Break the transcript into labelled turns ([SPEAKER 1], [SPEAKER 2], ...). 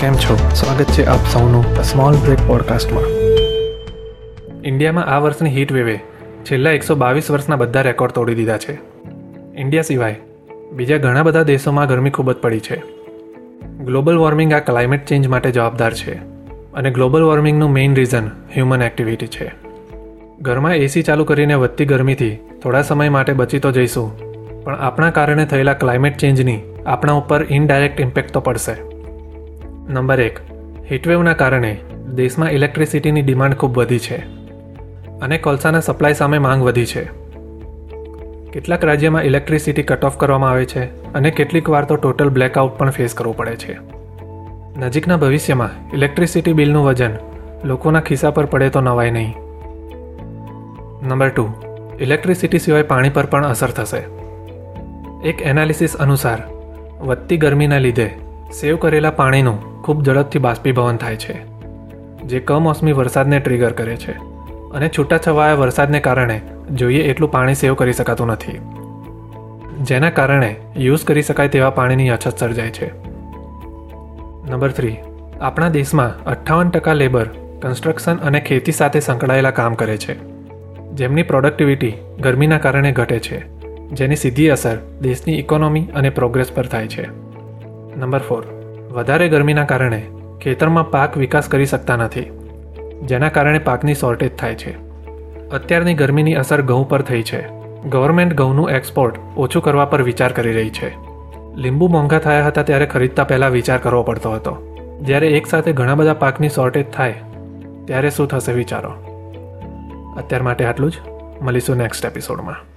[SPEAKER 1] કેમ છો? સ્વાગત છે આપ સૌનું સ્મોલ બ્રેક પોડકાસ્ટમાં ઇન્ડિયામાં આ વર્ષની હીટ વેવે છેલ્લા એકસો બાવીસ વર્ષના બધા રેકોર્ડ તોડી દીધા છે. ઇન્ડિયા સિવાય બીજા ઘણા બધા દેશોમાં ગરમી ખૂબ જ પડી છે. ગ્લોબલ વોર્મિંગ આ ક્લાઇમેટ ચેન્જ માટે જવાબદાર છે અને ગ્લોબલ વોર્મિંગનું મેઇન રીઝન હ્યુમન એક્ટિવિટી છે. ઘરમાં એસી ચાલુ કરીને વધતી ગરમીથી થોડા સમય માટે બચી તો જઈશું, પણ આપણા કારણે થયેલા ક્લાઇમેટ ચેન્જની આપણા ઉપર ઇનડાયરેક્ટ ઇમ્પેક્ટ તો પડશે. નંબર એક, હીટવેવના કારણે દેશમાં ઇલેક્ટ્રિસિટીની ડિમાન્ડ ખૂબ વધી છે અને કોલસાના સપ્લાય સામે માંગ વધી છે. કેટલાક રાજ્યમાં ઇલેક્ટ્રિસિટી કટ ઓફ કરવામાં આવે છે અને કેટલીક વાર તો ટોટલ બ્લેકઆઉટ પણ ફેસ કરવું પડે છે. નજીકના ભવિષ્યમાં ઇલેક્ટ્રિસિટી બિલનું વજન લોકોના ખિસ્સા પર પડે તો નવાય નહીં. નંબર ટુ, ઇલેક્ટ્રિસિટી સિવાય પાણી પર પણ અસર થશે. એક એનાલિસિસ અનુસાર, વધતી ગરમીના લીધે સેવ કરેલા પાણીનું ખૂબ ઝડપથી બાષ્પીભવન થાય છે, જે કમોસમી વરસાદને ટ્રિગર કરે છે અને છૂટાછવાયા વરસાદને કારણે જોઈએ એટલું પાણી સેવ કરી શકાતું નથી. જેના કારણે યુઝ કરી શકાય તેવા પાણીની અછત સર્જાય છે. નંબર થ્રી આપણા દેશમાં અઠ્ઠાવન ટકા લેબર કન્સ્ટ્રક્શન અને ખેતી સાથે સંકળાયેલા કામ કરે છે. જેમની પ્રોડક્ટિવિટી ગરમીના કારણે ઘટે છે, જેની સીધી અસર દેશની ઇકોનોમી અને પ્રોગ્રેસ પર થાય છે. નંબર ફોર વધારે ગરમીના કારણે ખેતરમાં પાક વિકાસ કરી શકતા નથી, જેના કારણે પાકની શોર્ટેજ થાય છે. અત્યારની ગરમીની અસર ઘઉં પર થઈ છે. ગવર્મેન્ટ ઘઉંનું એક્સપોર્ટ ઓછું કરવા પર વિચાર કરી રહી છે. લીંબુ મોંઘા થયા હતા ત્યારે ખરીદતા પહેલાં વિચાર કરવો પડતો હતો. જ્યારે એકસાથે ઘણા બધા પાકની શોર્ટેજ થાય, ત્યારે શું થશે વિચારો? અત્યાર માટે આટલું જ. મળીશું નેક્સ્ટ એપિસોડમાં